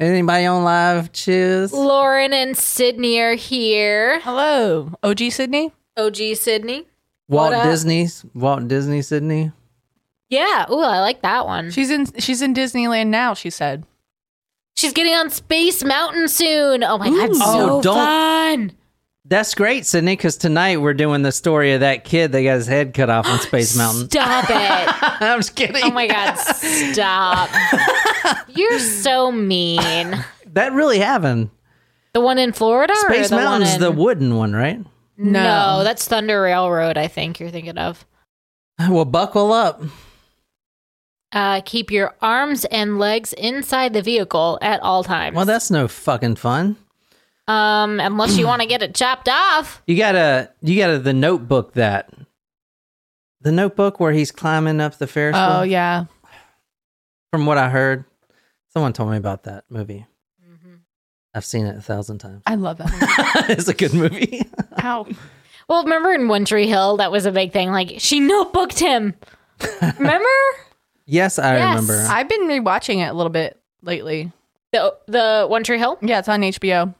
Anybody on live? Cheers. Lauren and Sydney are here. Hello, OG Sydney. OG Sydney. Walt What up? Disney's Walt Disney Sydney. Yeah. Ooh, I like that one. She's in she's in Disneyland now. She said. She's getting on Space Mountain soon. Oh my god, so Oh, don't- fun. That's great, Sydney, because tonight we're doing the story of that kid that got his head cut off on Space Mountain. Stop it. I'm just kidding. Oh my god, stop. You're so mean. that really happened. The one in Florida or Space the Mountain's one in... the wooden one, right? No. No. that's Thunder Railroad, I think you're thinking of. Well, buckle up. Uh, keep your arms and legs inside the vehicle at all times. Well, that's no fucking fun. um, unless you want to get it chopped off. You gotta, you gotta the notebook that. The notebook where he's climbing up the Ferris wheel. Oh yeah. From what I heard, someone told me about that movie. Mm-hmm. I've seen it a thousand times. I love that. Movie. it's a good movie. Ow. Well, remember in One Tree Hill, that was a big thing. Like she notebooked him. remember yes, I Yes. remember. I've been rewatching it a little bit lately. the the One Tree Hill? Yeah, it's on HBO.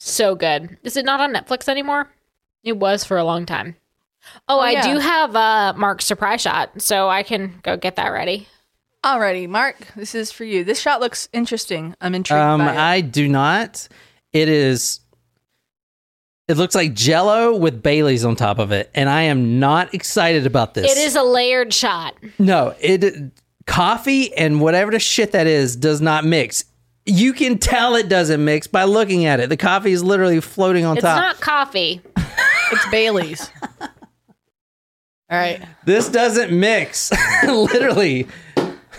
So good. Is it not on Netflix anymore? It was for a long time. Oh, Oh, I yeah. do have uh, Mark's surprise shot, so I can go get that ready. Alrighty, Mark, this is for you. This shot looks interesting. I'm intrigued Um, by it. I do not. It is. It looks like Jello with Bailey's on top of it, and I am not excited about this. It is a layered shot. no. It coffee and whatever the shit that is does not mix. You can tell it doesn't mix by looking at it. The coffee is literally floating on It's top. It's not coffee. it's Bailey's. All right. this doesn't mix. literally,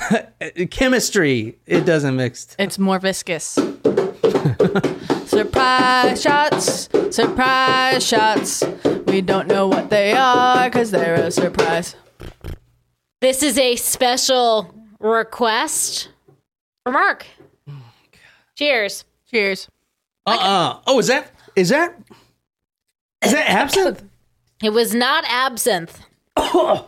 chemistry. It doesn't mix. It's more viscous. surprise shots, surprise shots. We don't know what they are because they're a surprise. This is a special request for Mark. Cheers. Cheers. Uh uh Oh, is that is that is that absinthe? It was not absinthe.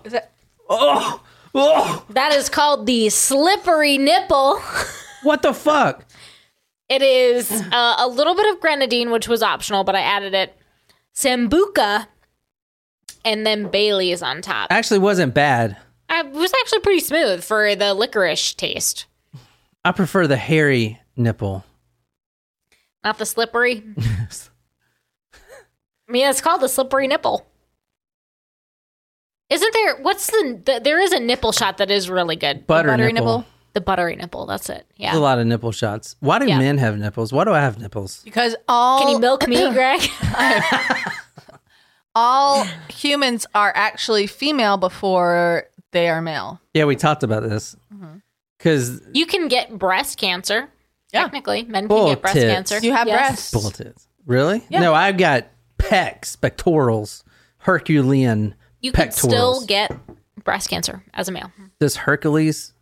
Is that Oh, oh, That is called the slippery nipple. what the fuck? It is uh, a little bit of grenadine, which was optional, but I added it. Sambuca, and then Bailey's on top. Actually, wasn't bad. I it was actually pretty smooth for the licorice taste, I prefer the hairy nipple. not the slippery. I mean, it's called the slippery nipple. Isn't there? What's the, the? There is a nipple shot that is really good. Butter buttery nipple. nipple? The buttery nipple. That's it. There's a lot of nipple shots. Why do Yeah. men have nipples? Why do I have nipples? because all Can you milk me, Greg? all humans are actually female before they are male. Yeah, we talked about this. Mm-hmm. Because you can get breast cancer. Yeah. Technically, men can Bull get breast tits. cancer. You have Yes. breasts. bull tits. Really? Yeah. No, I've got pecs, pectorals, Herculean You can pectorals. still get breast cancer as a male. Does Hercules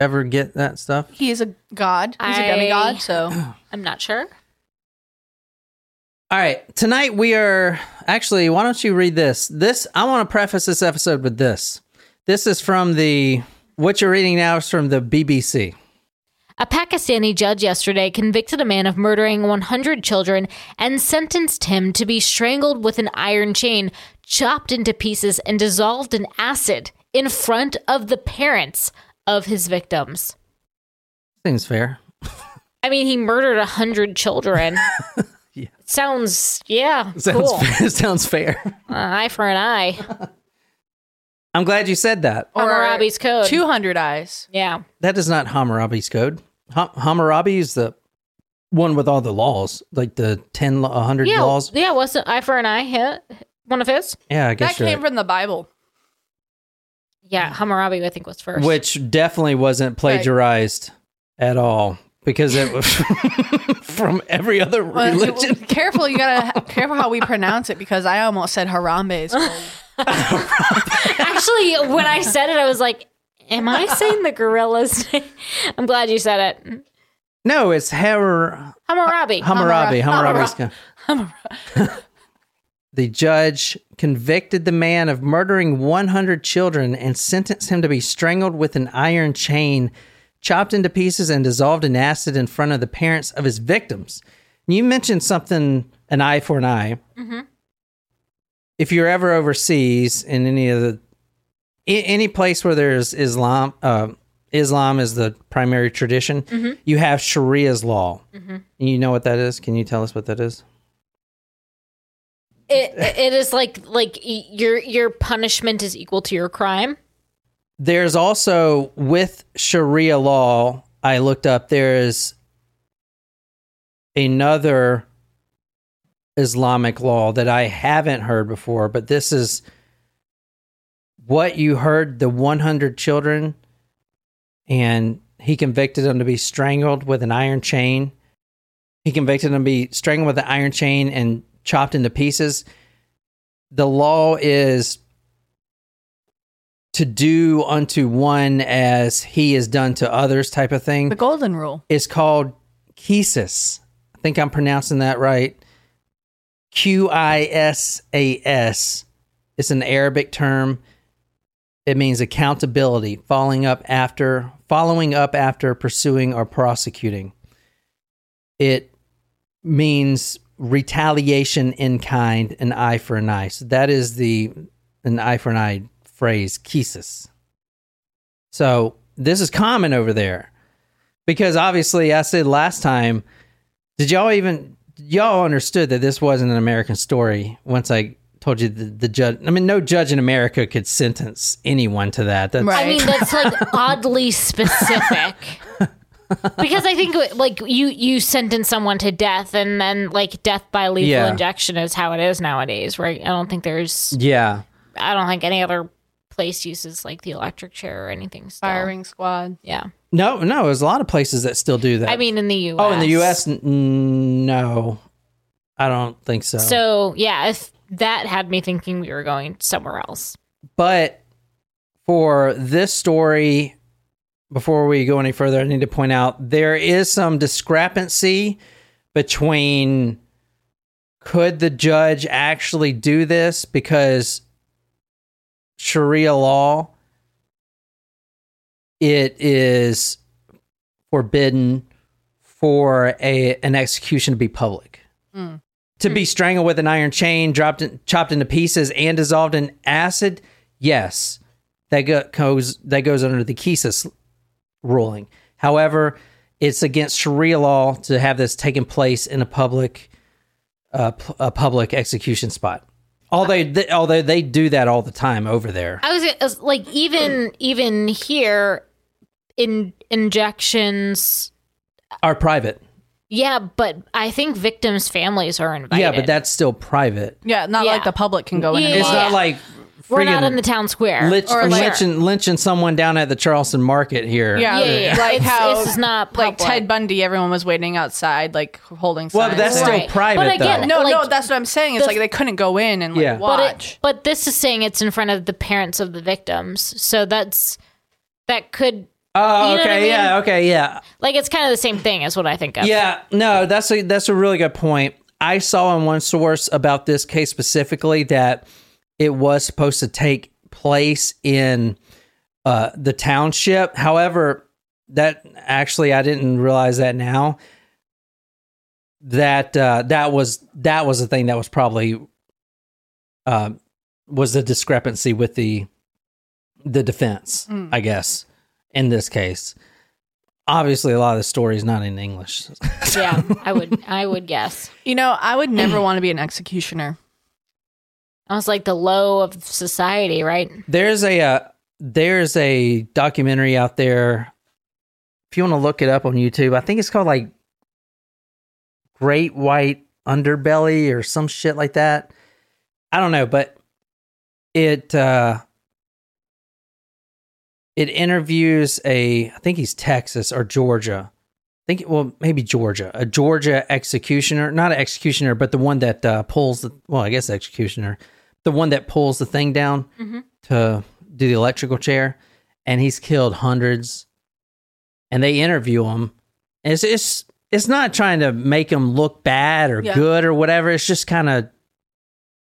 ever get that stuff? He is a god. He's I- a demigod. So I'm not sure. All right. Tonight we are actually, why don't you read this? This, I want to preface this episode with this. This is from the, what you're reading now is from the BBC. A Pakistani judge yesterday convicted a man of murdering 100 children and sentenced him to be strangled with an iron chain, chopped into pieces, and dissolved in acid in front of the parents of his victims. Seems fair. I mean, he murdered a 100 children. Yeah. Sounds, yeah, Sounds, cool. fair. sounds fair. Uh, eye for an eye. I'm glad you said that. Or Hammurabi's code. 200 eyes. Yeah. That is not Hammurabi's code. Ha- Hammurabi is the one with all the laws, like the 10, lo- 100 Yeah. laws. Yeah. Wasn't eye for an eye hit one of his? Yeah, I That guess you're came right. from the Bible. Yeah. Hammurabi, I think, was first. Which definitely wasn't plagiarized at all because it was from every other Well, religion. careful, you gotta careful how we pronounce it because I almost said Harambe. is called- Actually, when I said it, I was like, "Am I saying the gorilla's name?" I'm glad you said it. No, it's Har- Hammurabi. Hammurabi. Hammura- Hammurabi's The judge convicted the man of murdering 100 children and sentenced him to be strangled with an iron chain, chopped into pieces, and dissolved in acid in front of the parents of his victims. You mentioned something an eye for an eye. Mm-hmm. If you're ever overseas in any of the any place where there's Islam, uh, Islam is the primary tradition. Mm-hmm. You have Sharia's law. Mm-hmm. You know what that is? Can you tell us what that is? It it is like like your your punishment is equal to your crime. There's also with Sharia law, I looked up, there is another Islamic law that I haven't heard before, but this is what you heard the 100 children, and he convicted them to be strangled with an iron chain. He convicted them to be strangled with an iron chain and chopped into pieces. The law is to do unto one as he is done to others type of thing The golden rule. is called Kisis. I think I'm pronouncing that right. Q I S A S. It's an Arabic term. It means accountability, following up after following up after pursuing or prosecuting. It means retaliation in kind, an eye for an eye. So that is the an eye for an eye phrase, Kisis. So this is common over there because obviously I said last time, did y'all even y'all understood that this wasn't an American story once I told you the, the judge I mean no judge in America could sentence anyone to that. That's Right. I mean, that's like oddly specific. Because I think like you you sentence someone to death and then like death by lethal Yeah. injection is how it is nowadays, right? I don't think there's yeah. I don't think any other place uses like the electric chair or anything. Still. Firing squad. Yeah. No, no, there's a lot of places that still do that. I mean, in the U.S. oh, in the US n- no. I don't think so. So yeah, if that had me thinking we were going somewhere else. But for this story, before we go any further, I need to point out there is some discrepancy between could the judge actually do this because Sharia law it is forbidden for a an execution to be public. Mm. To be strangled with an iron chain, dropped in, chopped into pieces, and dissolved in acid, yes, that go, goes that goes under the Kisis ruling. However, it's against Sharia law to have this taken place in a public uh, p- a public execution spot. Although they, although they do that all the time over there. I was, I was like, even even here, in injections. Are private. Yeah, but I think victims' families are invited. Yeah, but that's still private. Yeah, not Yeah. like the public can go in and Yeah. It's watch. not like we're not in the town square. lynch, Or like- lynching, lynching someone down at the Charleston Market here. Yeah, Yeah, yeah, yeah. like It's- how this is not like public. Ted Bundy. Everyone was waiting outside, like holding. Well, signs. but that's still Right. private, But again, though. no, like, no. That's what I'm saying. It's the- like they couldn't go in and like Yeah. but watch. it, but this is saying it's in front of the parents of the victims, so that's that could Oh, You know okay, what I mean? yeah, okay, yeah, like it's kind of the same thing as what I think of. yeah. No, that's a that's a really good point. I saw in one source about this case specifically that it was supposed to take place in uh, the township. However, that actually I didn't realize that now. That uh, that was that was the thing that was probably uh, was the discrepancy with the the defense, I guess, in this case. Obviously, a lot of the story is not in English. yeah, I would I would guess. you know, I would never want to be an executioner. Was like the low of society, right? There's a uh, there's a documentary out there. If you want to look it up on YouTube, I think it's called like Great White Underbelly or some shit like that. I don't know, but it uh it interviews a I think he's Texas or Georgia. I think well maybe Georgia, a Georgia executioner, not an executioner, but the one that uh, pulls the well, I guess executioner, the one that pulls the thing down mm-hmm. to do the electrical chair, and he's killed hundreds. And they interview him. And it's it's it's not trying to make him look bad or Yeah. good or whatever. It's just kind of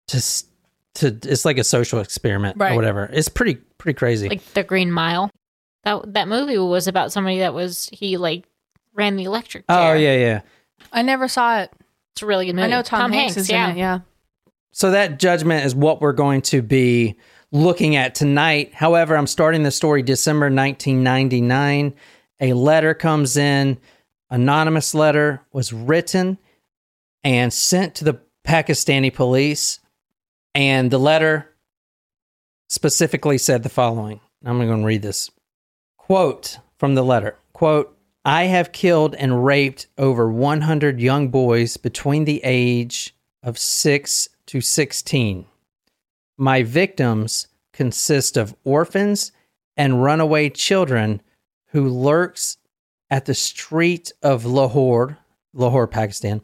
just to it's like a social experiment or whatever. It's pretty pretty crazy. Like the Green Mile. That that movie was about somebody that was he like ran the electric oh, chair. Oh yeah, yeah. I never saw it. it's a really good movie. I know Tom, Hanks, is yeah. in it. Yeah. So that judgment is what we're going to be looking at tonight. However, I'm starting the story December 1999. A letter comes in, anonymous letter was written and sent to the Pakistani police. And the letter specifically said the following. I'm going to read this quote from the letter. Quote, I have killed and raped over 100 young boys between the age of 6 to 16. My victims consist of orphans and runaway children who lurks at the street of Lahore, Lahore, Pakistan,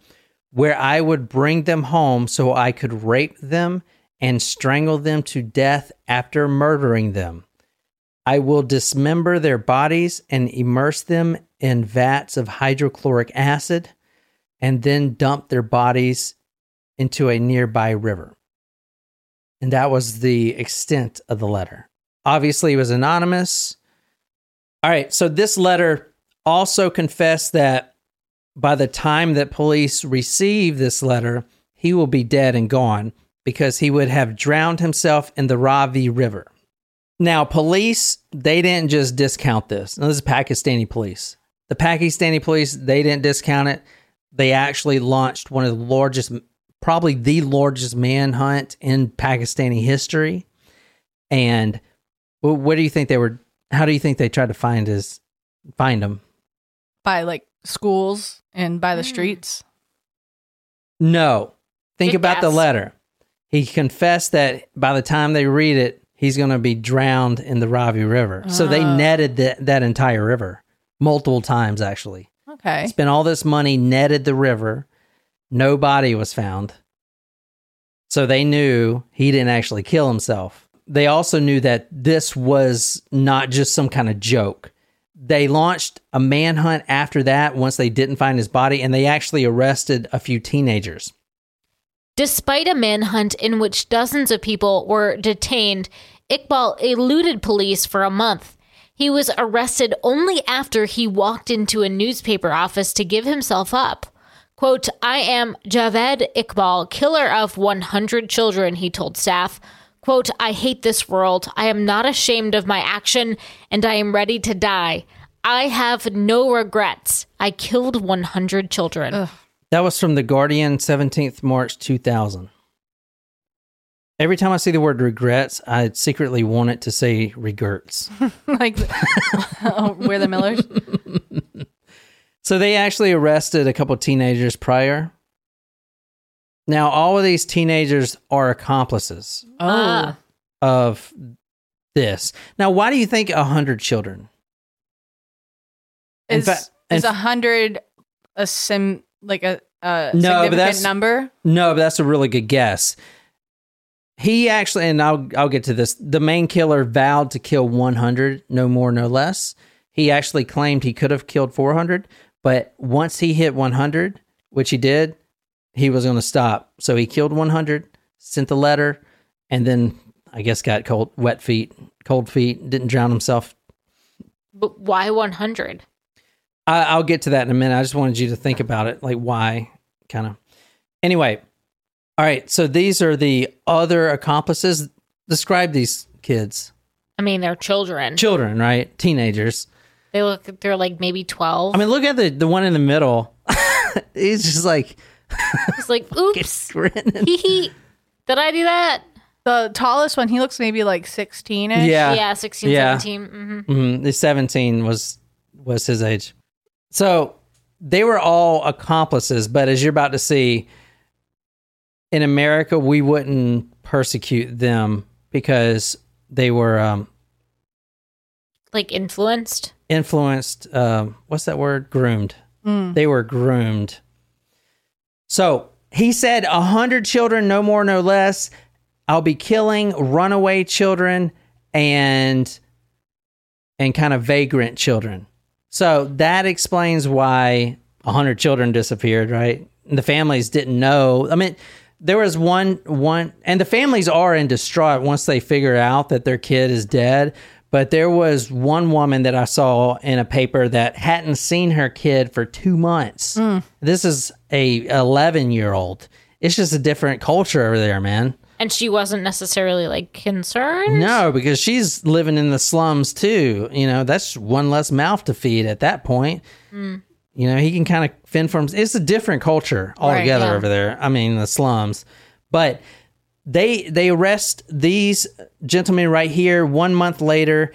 where I would bring them home so I could rape them and strangle them to death after murdering them. I will dismember their bodies and immerse them in vats of hydrochloric acid and then dump their bodies into a nearby river. And that was the extent of the letter. Obviously, it was anonymous. All right, so this letter also confessed that by the time that police receive this letter, he will be dead and gone because he would have drowned himself in the Ravi River. Now, police, they didn't just discount this. Now, this is Pakistani police. The Pakistani police, they didn't discount it. They actually launched one of the largest, probably the largest manhunt in Pakistani history. And what do you think they were? How do you think they tried to find his, find him? By like schools and by the Mm. streets. No. Think Good about the letter. He confessed that by the time they read it, he's going to be drowned in the Ravi River. So they Oh. netted that that entire river multiple times, actually. Okay. Spent all this money, netted the river. No body was found. So they knew he didn't actually kill himself. They also knew that this was not just some kind of joke. They launched a manhunt after that once they didn't find his body, and they actually arrested a few teenagers. Despite a manhunt in which dozens of people were detained, Iqbal eluded police for a month. He was arrested only after he walked into a newspaper office to give himself up. Quote, I am Javed Iqbal, killer of 100 children, he told staff. Quote, I hate this world. I am not ashamed of my action, and I am ready to die. I have no regrets. I killed 100 children. That was from The Guardian, 17th March 2000. Every time I see the word regrets, I secretly want it to say regrets. like, uh, oh, we're the Millers. so they actually arrested a couple teenagers prior. Now, all of these teenagers are accomplices Oh. Ah. of this. Now, why do you think a 100 children? Is fact- is a hundred a sim like a, a No, but significant that's- number? No, but that's a really good guess. He actually, and I'll I'll get to this. The main killer vowed to kill 100, no more, no less. He actually claimed he could have killed 400, but once he hit 100, which he did, he was going to stop. So he killed 100, sent the letter, and then I guess got cold, wet feet, cold feet, didn't drown himself. But why 100? I, I'll get to that in a minute. I just wanted you to think about it, like why, kind of. Anyway, all right. So these are the other accomplices. Describe these kids, I mean, they're children. children, right? Teenagers. They look, they're like maybe 12. I mean, look at the the one in the middle. He's just like it's like, oops. grinning. Hee hee. Did I do that? The tallest one, he looks maybe like sixteen ish. Yeah. yeah, 16, Yeah. 17. hmm Mhm. The seventeen was was his age. So they were all accomplices, but as you're about to see, in America, we wouldn't persecute them because they were um, Like influenced. influenced. Um, what's that word? Groomed. Mm. They were groomed. So he said, a hundred children, no more, no less. I'll be killing runaway children and and kind of vagrant children. So that explains why a hundred children disappeared, right? And the families didn't know. I mean, there was one one and the families are in distraught once they figure out that their kid is dead. But there was one woman that I saw in a paper that hadn't seen her kid for two months. Mm. This is a 11 year old. It's just a different culture over there, man. And she wasn't necessarily like concerned. No, because she's living in the slums too. You know, that's one less mouth to feed at that point. Mm. You know, he can kind of fend for himself. It's a different culture altogether yeah. over there. I mean, the slums. But they they arrest these gentlemen right here. One month later,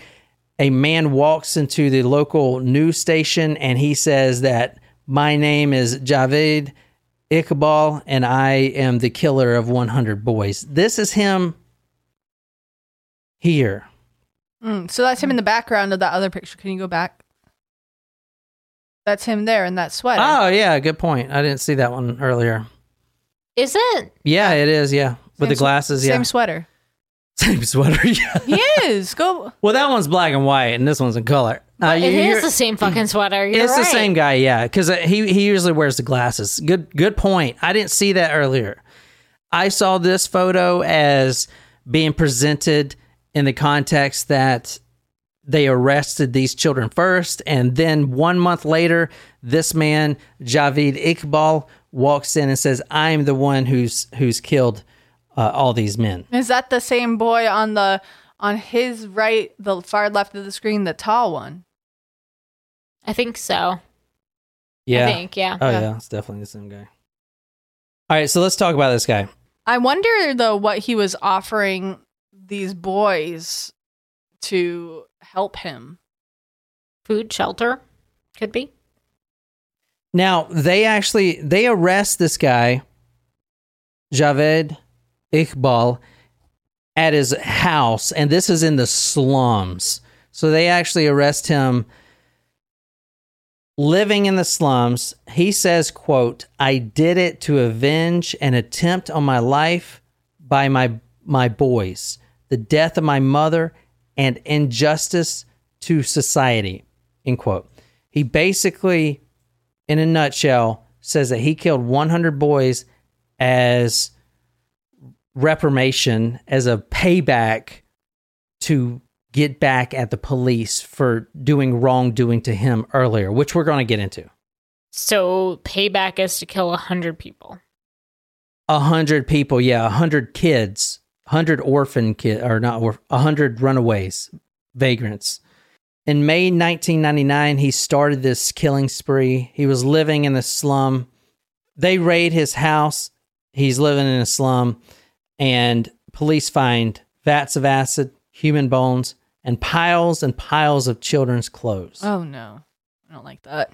a man walks into the local news station and he says that my name is Javed Iqbal and I am the killer of 100 boys. This is him here. Mm, so that's him in the background of that other picture. Can you go back? That's him there in that sweater. Oh yeah, good point. I didn't see that one earlier. Is it? Yeah, it is. Yeah, with the Same sw- glasses. Yeah, Same sweater. same sweater. Yeah. He is. Go. Well, that one's black and white, and this one's in color. Uh, It you- is the same fucking sweater. You're it's the same guy. Yeah, because he he usually wears the glasses. Good good point. I didn't see that earlier. I saw this photo as being presented in the context that they arrested these children first, and then one month later, this man Javed Iqbal walks in and says, "I'm the one who's who's killed uh, all these men." Is that the same boy on the on his right, the far left of the screen, the tall one? I think so. Yeah. I think, yeah. Oh Yeah. yeah, it's definitely the same guy. All right, so let's talk about this guy. I wonder though what he was offering these boys to help him. Food, shelter, could be. Now they actually they arrest this guy, Javed Iqbal, at his house, and this is in the slums. So they actually arrest him living in the slums. He says, quote, I did it to avenge an attempt on my life by my my boys, the death of my mother, and injustice to society. End quote. He basically in a nutshell, says that he killed 100 boys as reformation, as a payback to get back at the police for doing wrongdoing to him earlier, which we're going to get into. So payback is to kill a hundred people. A hundred people, yeah, a hundred kids, hundred orphan kid, or not, orph- a hundred runaways, vagrants. In May 1999, he started this killing spree. He was living in the slum. They raid his house. He's living in a slum, and police find vats of acid, human bones, and piles and piles of children's clothes. Oh no. I don't like that.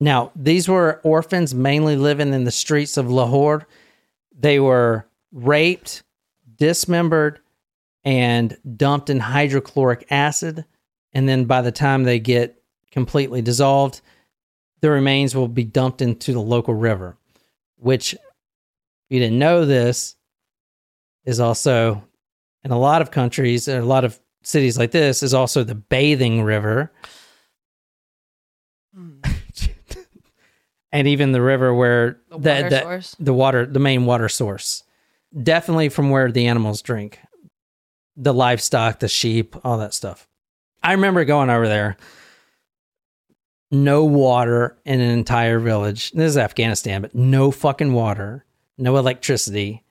Now, these were orphans mainly living in the streets of Lahore. They were raped, dismembered, and dumped in hydrochloric acid. And then by the time they get completely dissolved, the remains will be dumped into the local river, which, if you didn't know this, is also in a lot of countries, and a lot of cities like this, is also the bathing river. Hmm. and even the river where The the, the, the water the main water source. Definitely from where the animals drink. The livestock the sheep all that stuff. I remember going over there. No water in an entire village. This is afghanistan but no fucking water. No electricity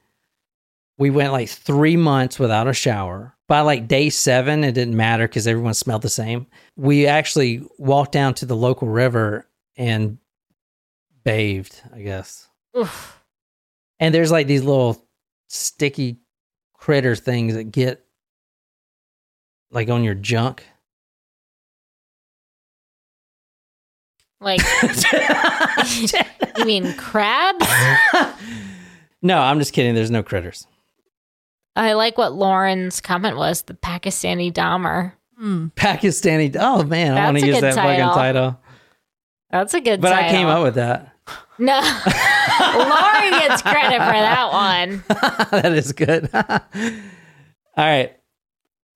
we went like three months without a shower by like day seven it didn't matter because everyone smelled the same we actually walked down to the local river and bathed i guess Oof. and there's like these little sticky critter things that get like on your junk. Like, you mean crabs? no, I'm just kidding. There's no critters. I like what Lauren's comment was the Pakistani Dahmer. Hmm. Pakistani. Oh man, I want to use good that fucking title. title. That's a good title. But I came up with that. No. Lauren gets credit for that one. that is good. All right.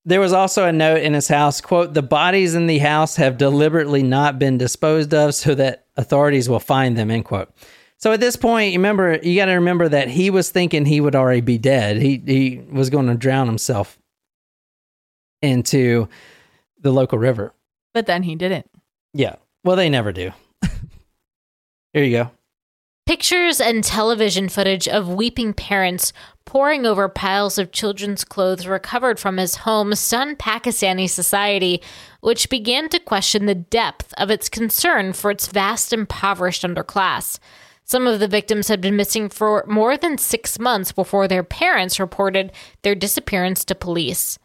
There was also a note in his house, quote, the bodies in the house have deliberately not been disposed of so that authorities will find them, end quote. So at this point, you remember you gotta remember that he was thinking he would already be dead. He he was going to drown himself into the local river. But then he didn't. Yeah. Well, they never do. Here you go. Pictures and television footage of weeping parents poring over piles of children's clothes recovered from his home stunned Pakistani society, which began to question the depth of its concern for its vast impoverished underclass. Some of the victims had been missing for more than six months before their parents reported their disappearance to police.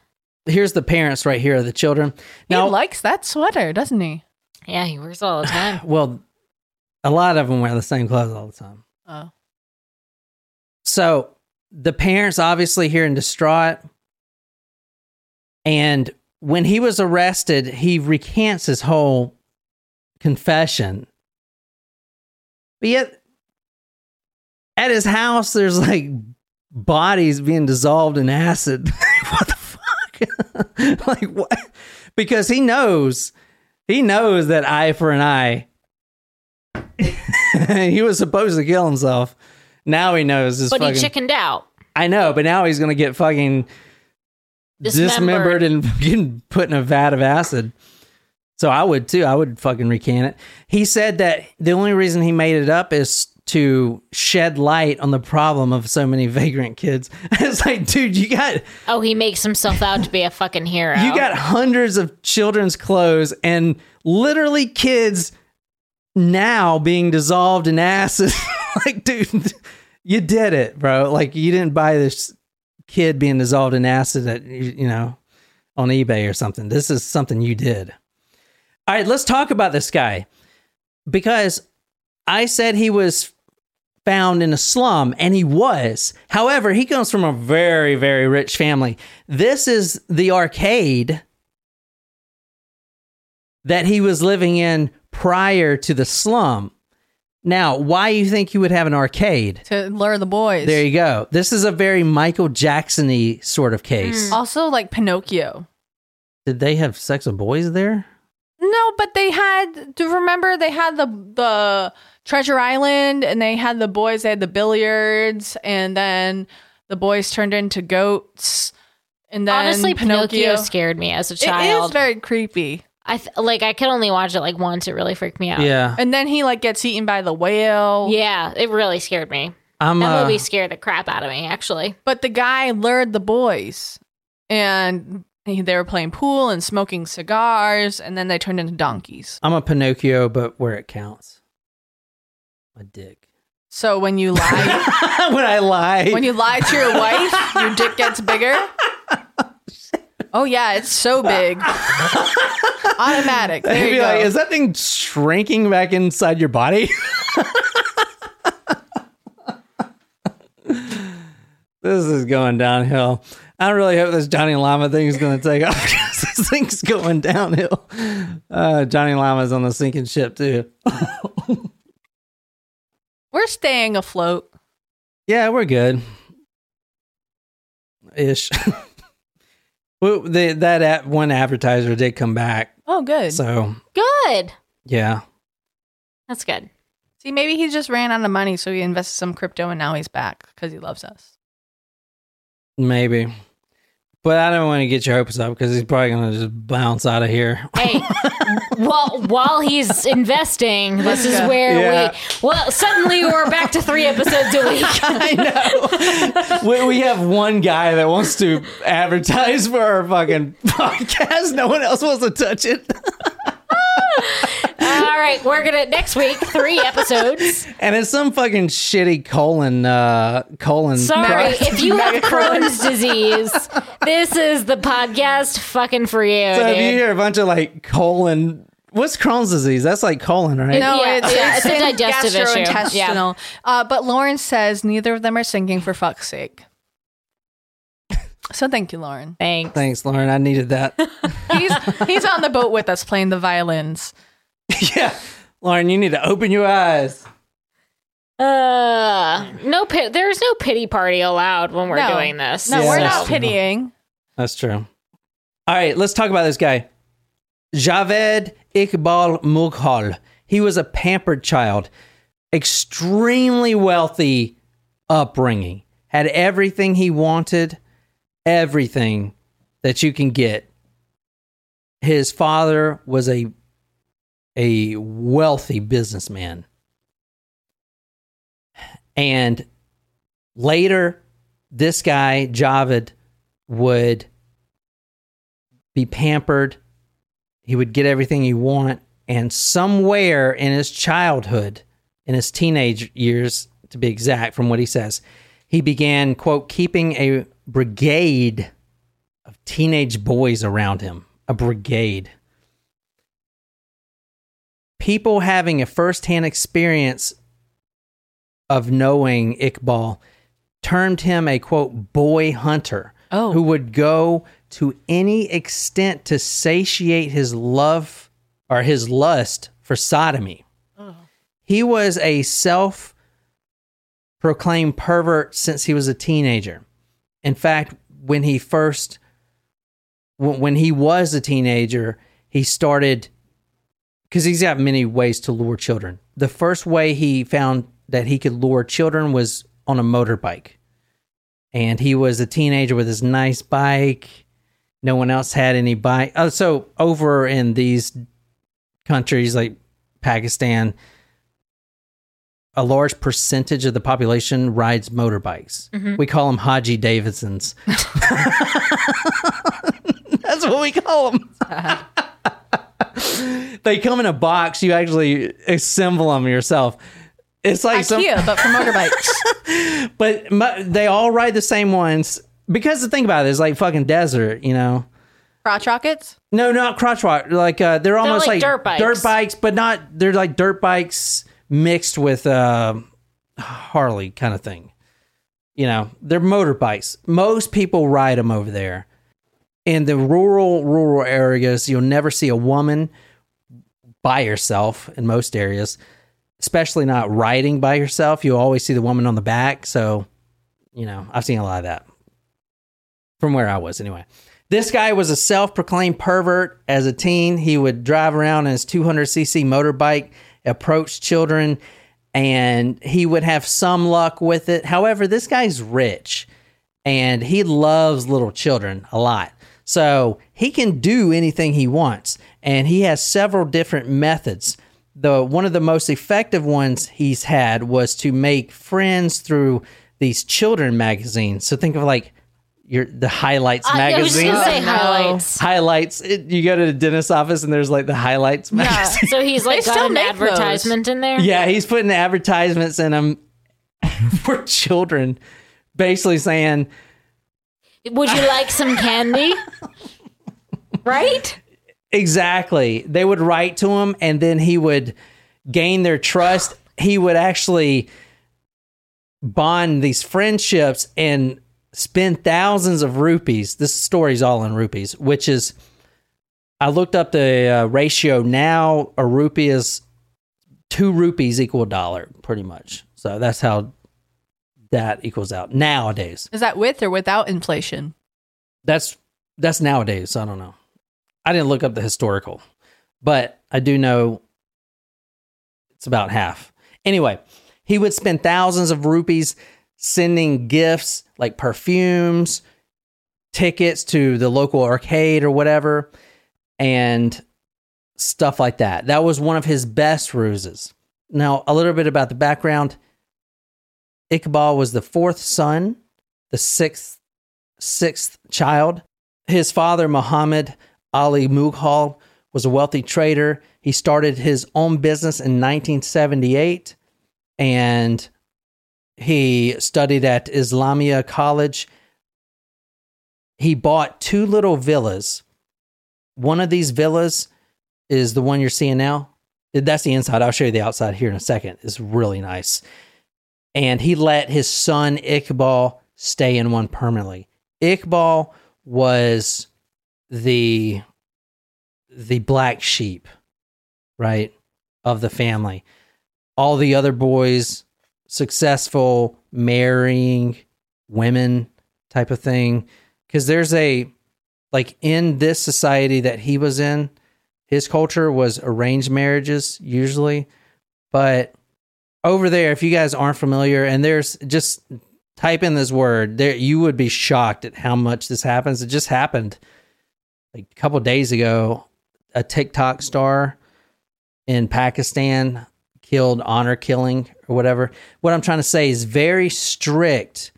Here's the parents right here, the children. Now, he likes that sweater, doesn't he? Yeah, he wears it all the time. well, a lot of them wear the same clothes all the time. Oh. So the parents obviously here in distraught. And when he was arrested, he recants his whole confession. But yet, at his house, there's like bodies being dissolved in acid. what the fuck? like, what? Because he knows, he knows that eye for an eye. he was supposed to kill himself. Now he knows this But fucking. he chickened out. I know, but now he's gonna get fucking dismembered, Dismembered. and fucking put in a vat of acid. So I would too. I would fucking recant it. He said that the only reason he made it up is to shed light on the problem of so many vagrant kids. it's like, dude, you got Oh, he makes himself out to be a fucking hero. you got hundreds of children's clothes and literally kids now being dissolved in acid. like, dude, you did it, bro. Like, you didn't buy this kid being dissolved in acid at you you know on eBay or something. This is something you did. All right, let's talk about this guy because I said he was found in a slum, and he was. However, he comes from a very, very rich family. This is the arcade that he was living in prior to the slum. Now, why you think you would have an arcade? To lure the boys. There you go. This is a very Michael Jackson-y sort of case. Hmm. also, like Pinocchio. Did they have sex with boys there? No, but they had. Do you remember they had the the Treasure Island, and they had the boys. They had the billiards, and then the boys turned into goats. And then Honestly, Pinocchio, Pinocchio, scared me as a It child. is very creepy. I th- like I could only watch it like once. It really freaked me out. Yeah. And then he like gets eaten by the whale. Yeah, it really scared me. I'm That uh, movie scared the crap out of me, actually. But the guy lured the boys, and they were playing pool and smoking cigars, and then they turned into donkeys. I'm a Pinocchio, but where it counts. My dick. So when you lie, when I lie. when you lie to your wife, your dick gets bigger. Oh yeah, it's so big. Automatic. There you go. like, is that thing shrinking back inside your body? this is going downhill. I really hope this Johnny Llama thing is going to take off because this thing's going downhill. Uh, Johnny Llama's on the sinking ship too. We're staying afloat. Yeah, we're good. Ish. well, the, that ad- one advertiser did come back, Oh, good. so Good. yeah. That's good. See, maybe he just ran out of money, so he invested some crypto, and now he's back because he loves us. Maybe. But I don't want to get your hopes up because he's probably going to just bounce out of here. Hey, while while he's investing, this is where Yeah. we well suddenly we're back to three episodes a week. I know. we, we have one guy that wants to advertise for our fucking podcast. No one else wants to touch it. All right, we're gonna next week three episodes. And it's some fucking shitty colon, uh, colon. Sorry, product. if you have Crohn's disease, this is the podcast fucking for you, So if you hear a bunch of like colon, what's Crohn's disease? That's like colon, right? No, Yeah, it's, yeah, it's, it's a in digestive issue. gastrointestinal. Uh, but Lauren says neither of them are sinking for fuck's sake. So thank you, Lauren. Thanks. Thanks, Lauren. I needed that. He's he's on the boat with us playing the violins. yeah, Lauren, you need to open your eyes. Uh, no pit. There's no pity party allowed when we're No. doing this. No, Yeah, we're that's not true. pitying. That's true. All right, let's talk about this guy. Javed Iqbal Mughal. He was a pampered child, extremely wealthy upbringing, had everything he wanted, everything that you can get. his father was a a wealthy businessman. And later, this guy, Javed, would be pampered. He would get everything he want. And somewhere in his childhood, in his teenage years, to be exact, from what he says, he began, quote, keeping a brigade of teenage boys around him. A brigade. People having a firsthand experience of knowing Iqbal termed him a quote boy hunter Oh. who would go to any extent to satiate his love or his lust for sodomy. Oh. He was a self proclaimed pervert since he was a teenager. In fact, when he first when he was a teenager, he started because he's got many ways to lure children. The first way he found that he could lure children was on a motorbike. And he was a teenager with his nice bike. No one else had any bike. Oh, so over in these countries like Pakistan, a large percentage of the population rides motorbikes. Mm-hmm. We call them Haji Davidsons. That's what we call them. Uh-huh. they come in a box. You actually assemble them yourself. It's like some, but for motorbikes. but mu- they all ride the same ones because the thing about it is like fucking desert, you know. Crotch rockets. No, not crotch rock. Like uh, they're almost like like, dirt bikes. but not. They're like dirt bikes mixed with uh, Harley kind of thing. You know, they're motorbikes. Most people ride them over there. In the rural rural areas, you'll never see a woman by herself in most areas, especially not riding by herself. You always see the woman on the back. So, you know, I've seen a lot of that from where I was anyway. This guy was a self proclaimed pervert as a teen. He would drive around in his 200cc motorbike, approach children, and he would have some luck with it. However, this guy's rich and he loves little children a lot. So he can do anything he wants. And he has several different methods. The one of the most effective ones he's had was to make friends through these children magazines. So think of like your the highlights uh, I was just magazine. gonna say oh, highlights. highlights. It, you go to the dentist office and there's like the highlights magazine. So he's like got still an make advertisement in there. Yeah, he's putting advertisements in them for children, basically saying, Would you like some candy? right? Exactly. They would write to him and then he would gain their trust. He would actually bond these friendships and spend thousands of rupees. This story's all in rupees, which is I looked up the uh, ratio now a rupee is 2 rupees equal a dollar pretty much. So that's how that equals out nowadays. Is that with or without inflation? That's that's nowadays. I don't know. I didn't look up the historical, but I do know it's about half. Anyway, he would spend thousands of rupees sending gifts like perfumes, tickets to the local arcade or whatever, and stuff like that. That was one of his best ruses. Now, a little bit about the background. Iqbal was the fourth son, the sixth sixth child. His father, Muhammad Ali Mughal, was a wealthy trader. He started his own business in 1978 and he studied at Islamia College. He bought two little villas. One of these villas is the one you're seeing now. That's the inside. I'll show you the outside here in a second. It's really nice. And he let his son Iqbal stay in one permanently. Iqbal was the the black sheep, right, of the family. All the other boys successful, marrying women type of thing because there's a like in this society that he was in, his culture was arranged marriages usually, but over there if you guys aren't familiar and there's just type in this word there you would be shocked at how much this happens it just happened like a couple days ago a TikTok star in Pakistan killed honor killing or whatever. What I'm trying to say is very strict,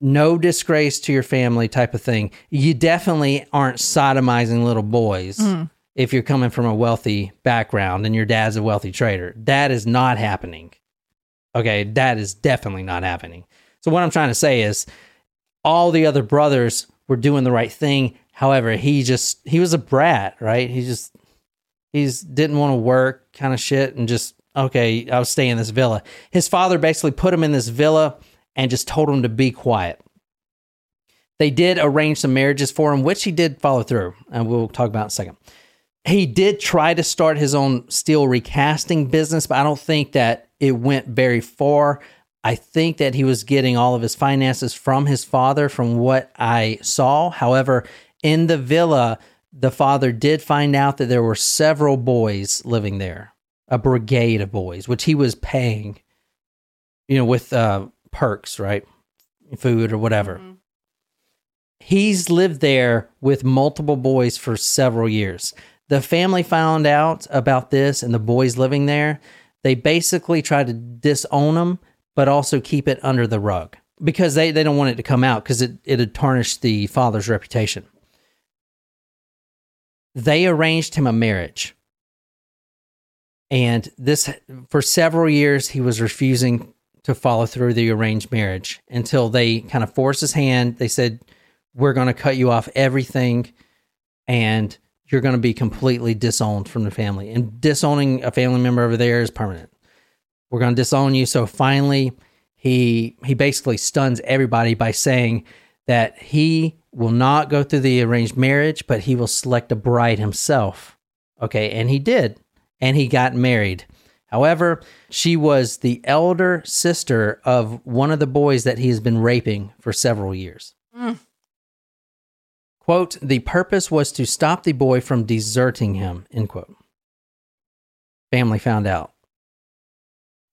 no disgrace to your family type of thing. You definitely aren't sodomizing little boys mm. If you're coming from a wealthy background and your dad's a wealthy trader. That is not happening. Okay, that is definitely not happening. So what I'm trying to say is all the other brothers were doing the right thing. However, he just he was a brat, right? He just he's didn't want to work kind of shit and just okay, I'll stay in this villa. His father basically put him in this villa and just told him to be quiet. They did arrange some marriages for him, which he did follow through, and we'll talk about in a second. He did try to start his own steel recasting business, but I don't think that it went very far. I think that he was getting all of his finances from his father, from what I saw. However, in the villa, the father did find out that there were several boys living there, a brigade of boys, which he was paying, you know, with uh, perks, right? Food or whatever. He's lived there with multiple boys for several years. The family found out about this and the boys living there. They basically tried to disown them, but also keep it under the rug because they, they don't want it to come out because it, it had tarnished the father's reputation. They arranged him a marriage. And this, for several years, he was refusing to follow through the arranged marriage until they kind of forced his hand. They said, We're going to cut you off everything and you're going to be completely disowned from the family. And disowning a family member over there is permanent. We're going to disown you. So finally, he he basically stuns everybody by saying that he will not go through the arranged marriage, but he will select a bride himself. Okay, and he did, and he got married. However, she was the elder sister of one of the boys that he has been raping for several years. Mm. Quote, the purpose was to stop the boy from deserting him, end quote. Family found out.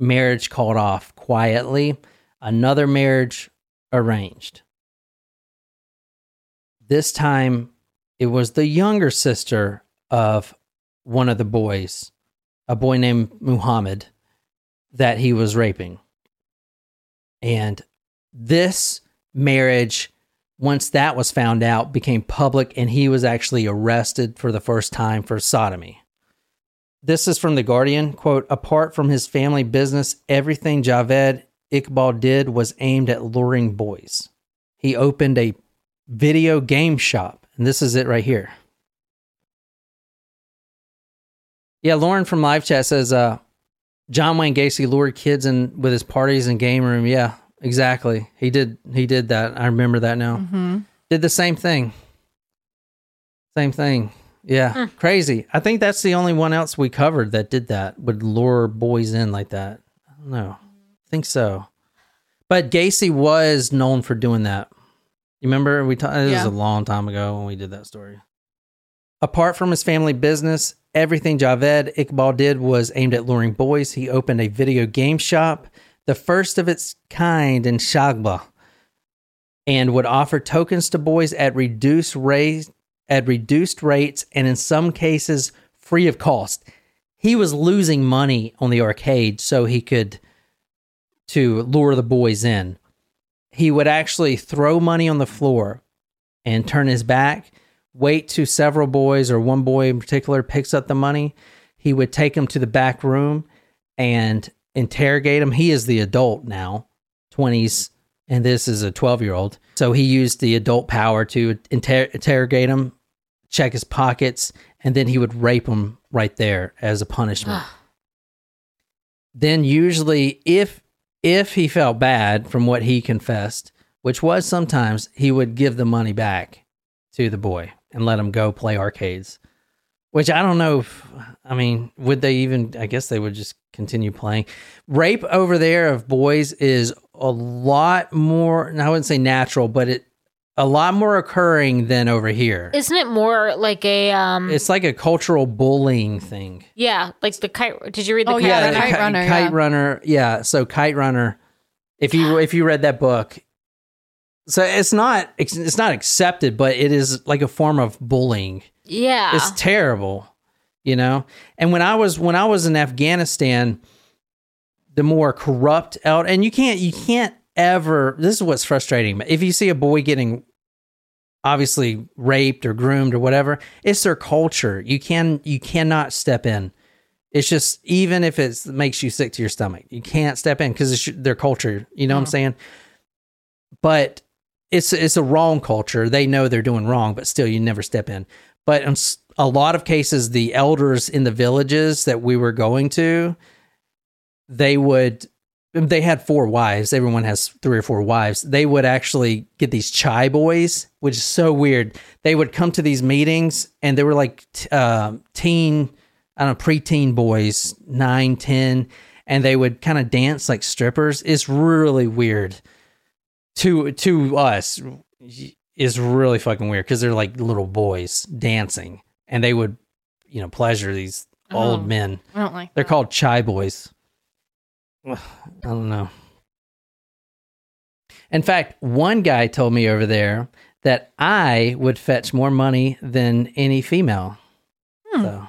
Marriage called off quietly. Another marriage arranged. This time it was the younger sister of one of the boys, a boy named Muhammad, that he was raping. And this marriage once that was found out, became public, and he was actually arrested for the first time for sodomy. This is from The Guardian. Quote Apart from his family business, everything Javed Iqbal did was aimed at luring boys. He opened a video game shop, and this is it right here. Yeah, Lauren from live chat says, uh, John Wayne Gacy lured kids in with his parties and game room. Yeah, exactly. He did. He did that. I remember that now. Mm-hmm. Did the same thing. Same thing. Yeah, crazy. I think that's the only one else we covered that did that. Would lure boys in like that. I don't know. I think so. But Gacy was known for doing that. You remember we talked? It was a long time ago when we did that story. Apart from his family business, everything Javed Iqbal did was aimed at luring boys. He opened a video game shop, the first of its kind in Shadbagh, and would offer tokens to boys at reduced rate, at reduced rates, and in some cases free of cost. He was losing money on the arcade so he could to lure the boys in. He would actually throw money on the floor and turn his back, wait to several boys or one boy in particular picks up the money. He would take them to the back room and interrogate him. He is the adult now, 20s, and this is a 12 year old. So he used the adult power to inter- interrogate him, check his pockets, and then he would rape him right there as a punishment. then usually if if he felt bad from what he confessed, which was sometimes, he would give the money back to the boy and let him go play arcades. Which I don't know if I mean, would they even I guess they would just continue playing. Rape over there of boys is a lot more I wouldn't say natural, but it a lot more occurring than over here. Isn't it more like a um? It's like a cultural bullying thing. yeah, like the kite. Did you read the Oh, kite yeah, yeah, the the runner? Kite ki- Runner, Kite yeah. runner. Yeah. So kite runner. If you if you read that book, so it's not it's it's not accepted, but it is like a form of bullying. Yeah. It's terrible, you know. And when I was when I was in Afghanistan, the more corrupt out, and you can't you can't ever. This is what's frustrating. If you see a boy getting obviously raped or groomed or whatever, it's their culture. You can you cannot step in. It's just even if it makes you sick to your stomach, you can't step in because it's their culture. You know what I'm saying? But it's it's a wrong culture. They know they're doing wrong, but still, you never step in. But s- a lot of cases, the elders in the villages that we were going to, they would they had four wives. Everyone has three or four wives. They would actually get these chai boys, which is so weird. They would come to these meetings and they were like uh, teen, I don't know, preteen boys, nine, ten, and they would kind of dance like strippers. It's really weird to to us. Is really fucking weird because they're like little boys dancing, and they would, you know, pleasure these Oh. old men. I don't like. They're that. called chai boys. Ugh, I don't know. In fact, one guy told me over there that I would fetch more money than any female. Hmm. So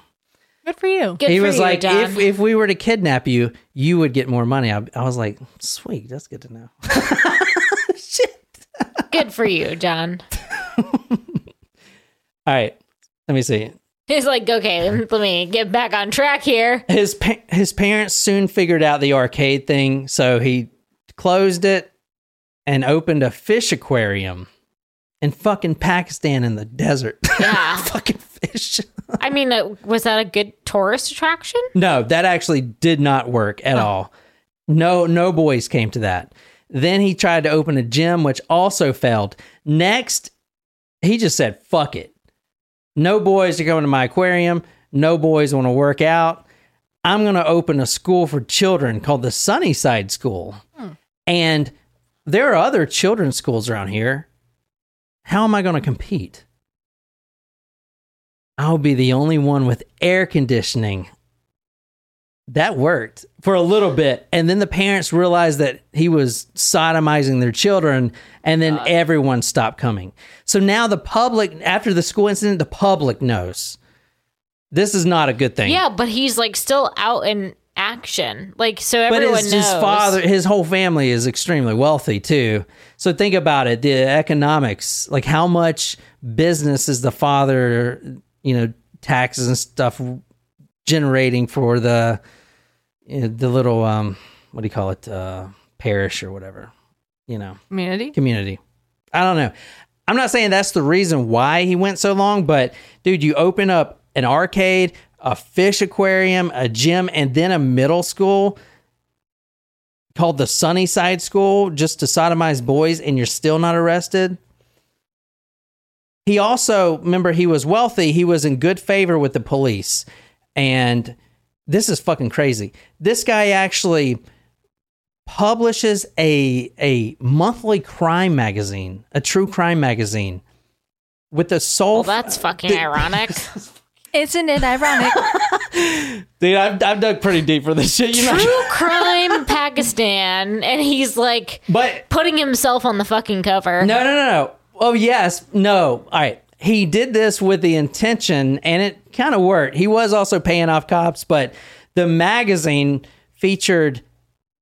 Good for you. Good he for was you, like, John. if if we were to kidnap you, you would get more money. I, I was like, sweet, that's good to know. Shit. Good for you, John. All right, let me see. He's like, okay, let me get back on track here. his pa- his parents soon figured out the arcade thing, so he closed it and opened a fish aquarium in fucking Pakistan in the desert. Yeah. fucking fish. I mean, uh, was that a good tourist attraction? no, that actually did not work at all. No, no boys came to that. Then he tried to open a gym, which also failed. Next, he just said, "Fuck it." No boys are going to my aquarium. No boys want to work out. I'm going to open a school for children called the Sunnyside School. And there are other children's schools around here. How am I going to compete? I'll be the only one with air conditioning. That worked for a little bit. And then the parents realized that he was sodomizing their children, and then everyone stopped coming. So now the public, after the school incident, the public knows this is not a good thing. Yeah, but he's like still out in action. Like, so But everyone his, knows. his father, his whole family is extremely wealthy too. So think about it, the economics, like how much business is the father, you know, taxes and stuff generating for the the little um what do you call it uh parish or whatever, you know, Community. community. I don't know. I'm not saying that's the reason why he went so long, but dude, you open up an arcade, a fish aquarium, a gym, and then a middle school called the Sunnyside School just to sodomize boys, and you're still not arrested. He also, remember, he was wealthy. He was in good favor with the police. And this is fucking crazy. This guy actually publishes a a monthly crime magazine, a true crime magazine, with the sole. well, that's fucking ironic. Isn't it ironic? Dude, I've, I've dug pretty deep for this shit. You know, True crime Pakistan, and he's like but putting himself on the fucking cover. no, no, no, no. Oh yes, no. All right, he did this with the intention, and it kind of worked. He was also paying off cops, but the magazine featured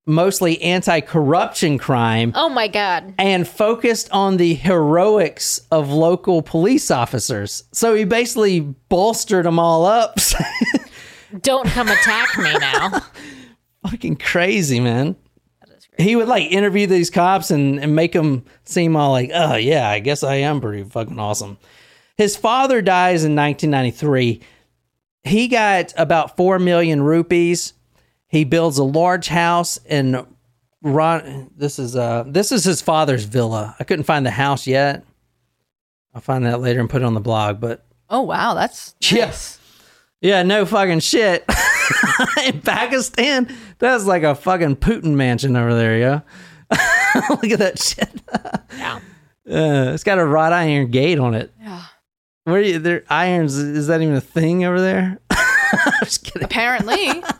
mostly anti-corruption crime Oh my god. and focused on the heroics of local police officers. So he basically bolstered them all up. Don't come attack me now. Fucking crazy, man. He would like interview these cops and, and make them seem all like, oh, yeah, I guess I am pretty fucking awesome. His father dies in 1993. He got about 4 million rupees. He builds a large house in Ron. This is uh this is his father's villa. I couldn't find the house yet. I'll find that later and put it on the blog. But oh wow, that's yes, yeah, no fucking shit. In Pakistan, that's like a fucking Putin mansion over there, yo. Look at that shit. Yeah. Uh, it's got a wrought iron gate on it. Yeah. Where are you, there irons? Is that even a thing over there? I'm just kidding. apparently.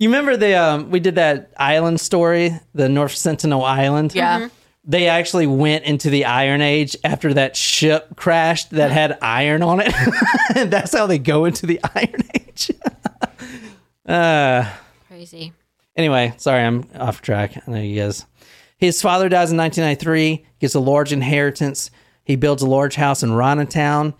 You remember the um, we did that island story, the North Sentinel Island. yeah. they actually went into the Iron Age after that ship crashed that had iron on it. and that's how they go into the Iron Age. uh, Crazy. anyway, sorry, I'm off track. I know you guys. His father dies in 1993, gets a large inheritance. He builds a large house in Town.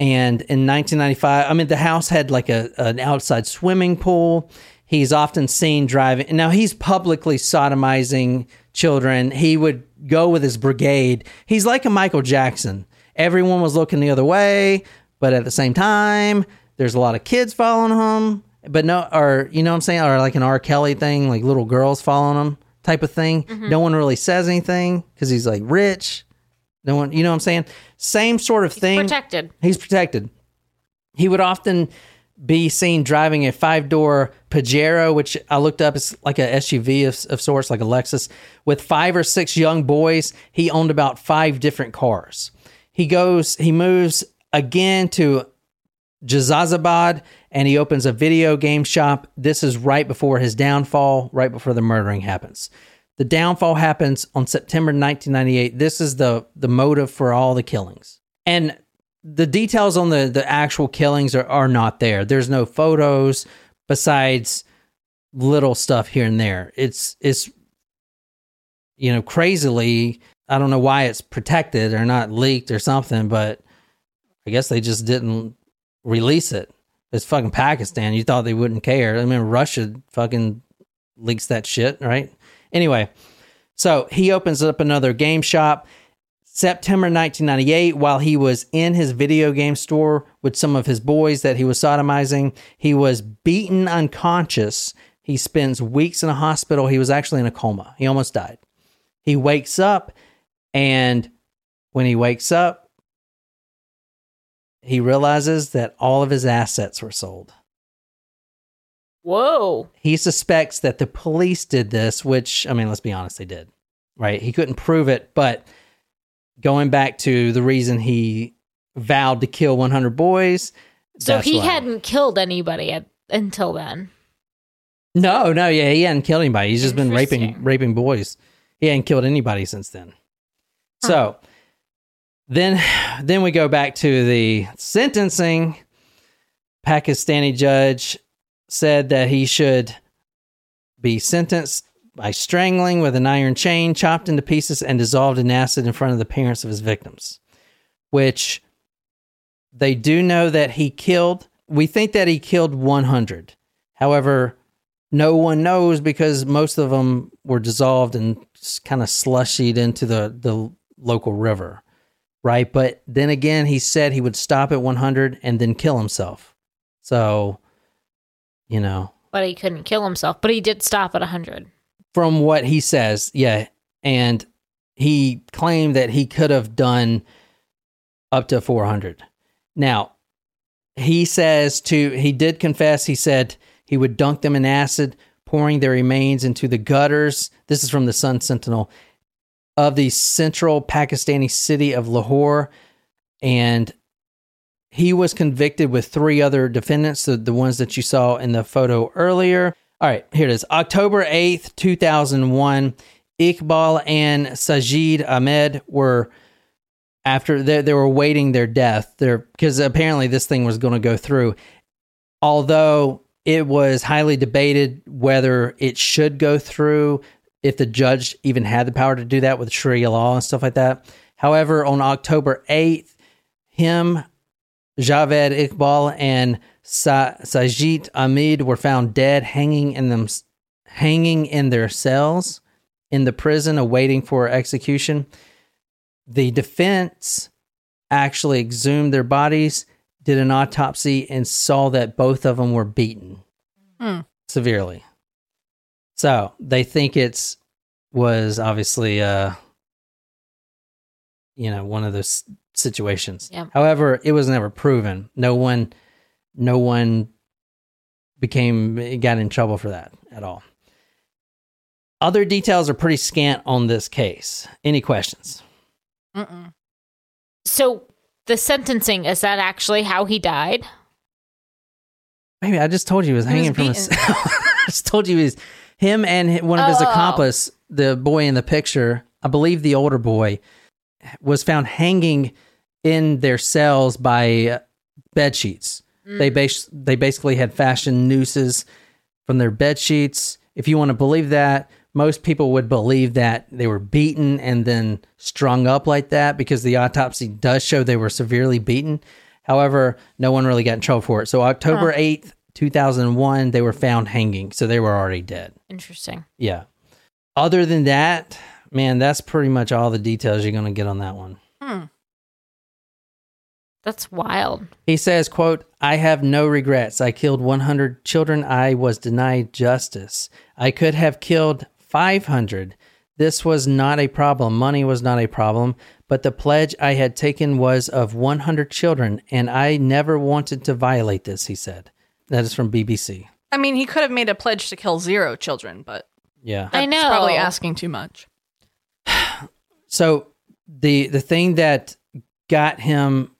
And in 1995, I mean, the house had like a, an outside swimming pool. He's often seen driving. Now, he's publicly sodomizing children. He would go with his brigade. He's like a Michael Jackson. Everyone was looking the other way, but at the same time, there's a lot of kids following him. But no, or, you know what I'm saying? Or like an R. Kelly thing, like little girls following him type of thing. Mm-hmm. No one really says anything because he's like rich. No one, you know what I'm saying? Same sort of thing. Protected. He's protected. He would often be seen driving a five door Pajero, which I looked up is like a SUV of, of sorts, like a Lexus, with five or six young boys. He owned about five different cars. He goes, he moves again to Jazazabad and he opens a video game shop. This is right before his downfall, right before the murdering happens. The downfall happens on September 1998. This is the the motive for all the killings. And the details on the the actual killings are, are not there. There's no photos besides little stuff here and there. It's it's you know crazily I don't know why it's protected or not leaked or something, but I guess they just didn't release it. It's fucking Pakistan. You thought they wouldn't care. I mean Russia fucking leaks that shit, right? Anyway, so he opens up another game shop. September 1998, while he was in his video game store with some of his boys that he was sodomizing, he was beaten unconscious. He spends weeks in a hospital. He was actually in a coma. He almost died. He wakes up, and when he wakes up, he realizes that all of his assets were sold Whoa. he suspects that the police did this, which I mean, let's be honest, they did. Right? He couldn't prove it, but going back to the reason he vowed to kill 100 boys. So he why. hadn't killed anybody at, until then. No, no, yeah, he hadn't killed anybody. He's just been raping raping boys. He hadn't killed anybody since then. So then then we go back to the sentencing. Pakistani judge said that he should be sentenced by strangling with an iron chain, chopped into pieces, and dissolved in acid in front of the parents of his victims. Which they do know that he killed. We think that he killed 100. However, no one knows because most of them were dissolved and kind of slushied into the, the local river. Right. But then again, he said he would stop at 100 and then kill himself. So, you know, But he couldn't kill himself. But he did stop at 100. from what he says, yeah. And he claimed that he could have done up to 400. Now, he says to, he did confess, he said he would dunk them in acid, pouring their remains into the gutters. This is from the Sun Sentinel of the central Pakistani city of Lahore. And he was convicted with three other defendants, the, the ones that you saw in the photo earlier. All right, here it is. October 8th, 2001, Iqbal and Sajid Ahmed were after they, they were waiting their death there because apparently this thing was going to go through. Although it was highly debated whether it should go through, if the judge even had the power to do that with Sharia law and stuff like that. However, on October 8th, him, Javed Iqbal, and Sa- Sajid Ahmed were found dead, hanging in them, hanging in their cells in the prison, awaiting for execution. The defense actually exhumed their bodies, did an autopsy, and saw that both of them were beaten Hmm. severely. So they think it's was obviously uh you know one of those situations. Yep. However, it was never proven. No one no one became got in trouble for that at all. Other details are pretty scant on this case. Any questions? Mm-mm. So the sentencing, is that actually how he died? Maybe I just told you he was He was hanging from a cell. I just told you he was him and one of his Oh. accomplice, the boy in the picture. I believe the older boy, was found hanging in their cells by uh, bed sheets. They bas- they basically had fashioned nooses from their bed sheets. If you want to believe that, most people would believe that they were beaten and then strung up like that because the autopsy does show they were severely beaten. However, no one really got in trouble for it. So October 8th, 2001, they were found hanging. So they were already dead. Interesting. Yeah. Other than that, man, that's pretty much all the details you're going to get on that one. That's wild. He says, quote, I have no regrets. I killed 100 children. I was denied justice. I could have killed 500. This was not a problem. Money was not a problem, but the pledge I had taken was of 100 children, and I never wanted to violate this, he said. That is from BBC. I mean, he could have made a pledge to kill zero children, but Yeah. I that's know. probably asking too much. So the the thing that got him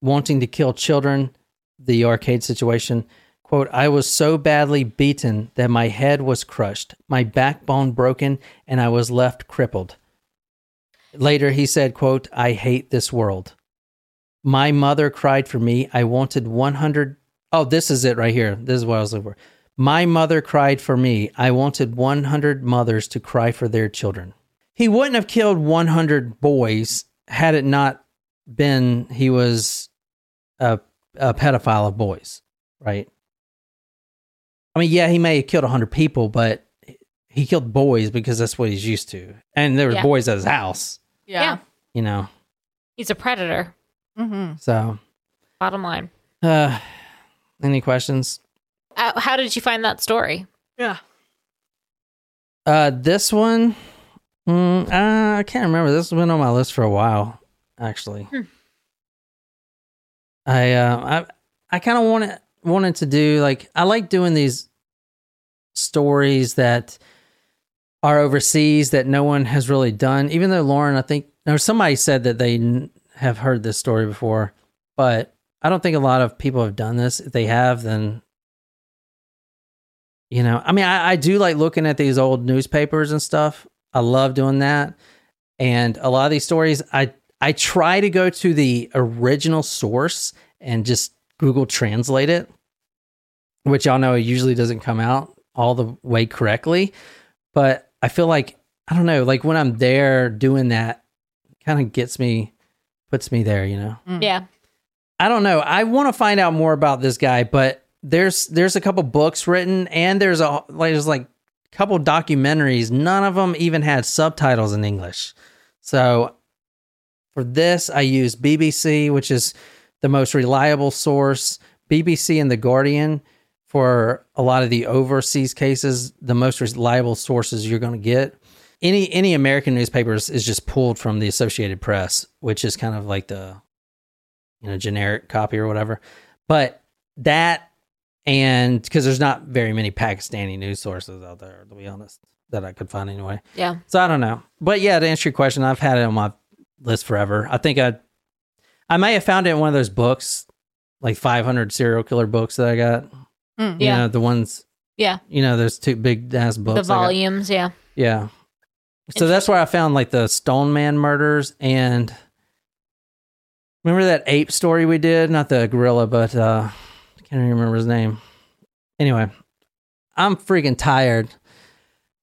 wanting to kill children, the arcade situation, quote, I was so badly beaten that my head was crushed, my backbone broken, and I was left crippled. Later he said, quote, I hate this world. My mother cried for me. I wanted 100 Oh, this is it right here. This is what I was looking for. My mother cried for me. I wanted 100 mothers to cry for their children. He wouldn't have killed 100 boys had it not been he was a, a pedophile of boys, right? I mean, yeah, he may have killed 100 people, but he killed boys because that's what he's used to. And there were Yeah. boys at his house, Yeah. Yeah. you know. He's a predator. Mm-hmm. So, Bottom line. uh, any questions? Uh, how did you find that story? Yeah. Uh, this one, mm, uh, I can't remember. This has been on my list for a while, actually. Hmm. I, uh, I, I kind of wanted wanted to do like I like doing these stories that are overseas that no one has really done. Even though Lauren, I think, or somebody said that they n- have heard this story before, but I don't think a lot of people have done this. If they have, then you know, I mean, I, I do like looking at these old newspapers and stuff. I love doing that. And a lot of these stories, I I try to go to the original source and just Google translate it, which y'all know usually doesn't come out all the way correctly. But I feel like I don't know, like when I'm there doing that, kind of gets me, puts me there, you know. Mm. Yeah. I don't know. I want to find out more about this guy, but there's there's a couple books written and there's a like there's like a couple documentaries. None of them even had subtitles in English. So for this, I use BBC, which is the most reliable source. BBC and the Guardian for a lot of the overseas cases, the most reliable sources you're going to get. Any any American newspapers is just pulled from the Associated Press, which is kind of like the you know generic copy or whatever. But that and because there's not very many Pakistani news sources out there, to be honest, that I could find anyway. Yeah. So I don't know. But yeah, to answer your question, I've had it on my list forever. I think I I may have found it in one of those books, like 500 serial killer books that I got. Mm. You Yeah. know, the ones, Yeah. you know, those two big ass books. the volumes. Yeah. Yeah. So that's where I found like the Stone Man murders and remember that ape story we did? Not the gorilla, but uh I can't even remember his name. Anyway, I'm freaking tired.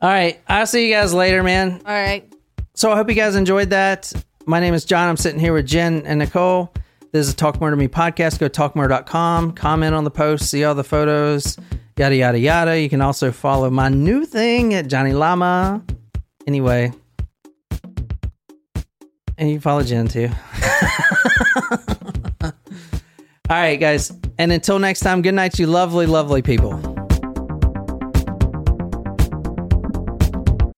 All right, I'll see you guys later, man. All right. So I hope you guys enjoyed that. My name is John. I'm sitting here with Jen and Nicole. This is a Talk Murder to Me podcast. Go talkmurder.com, comment on the post, see all the photos, yada, yada, yada. You can also follow my new thing at Johnny Llama. Anyway, and you can follow Jen too. all right, guys. And until next time, good night, you lovely, lovely people.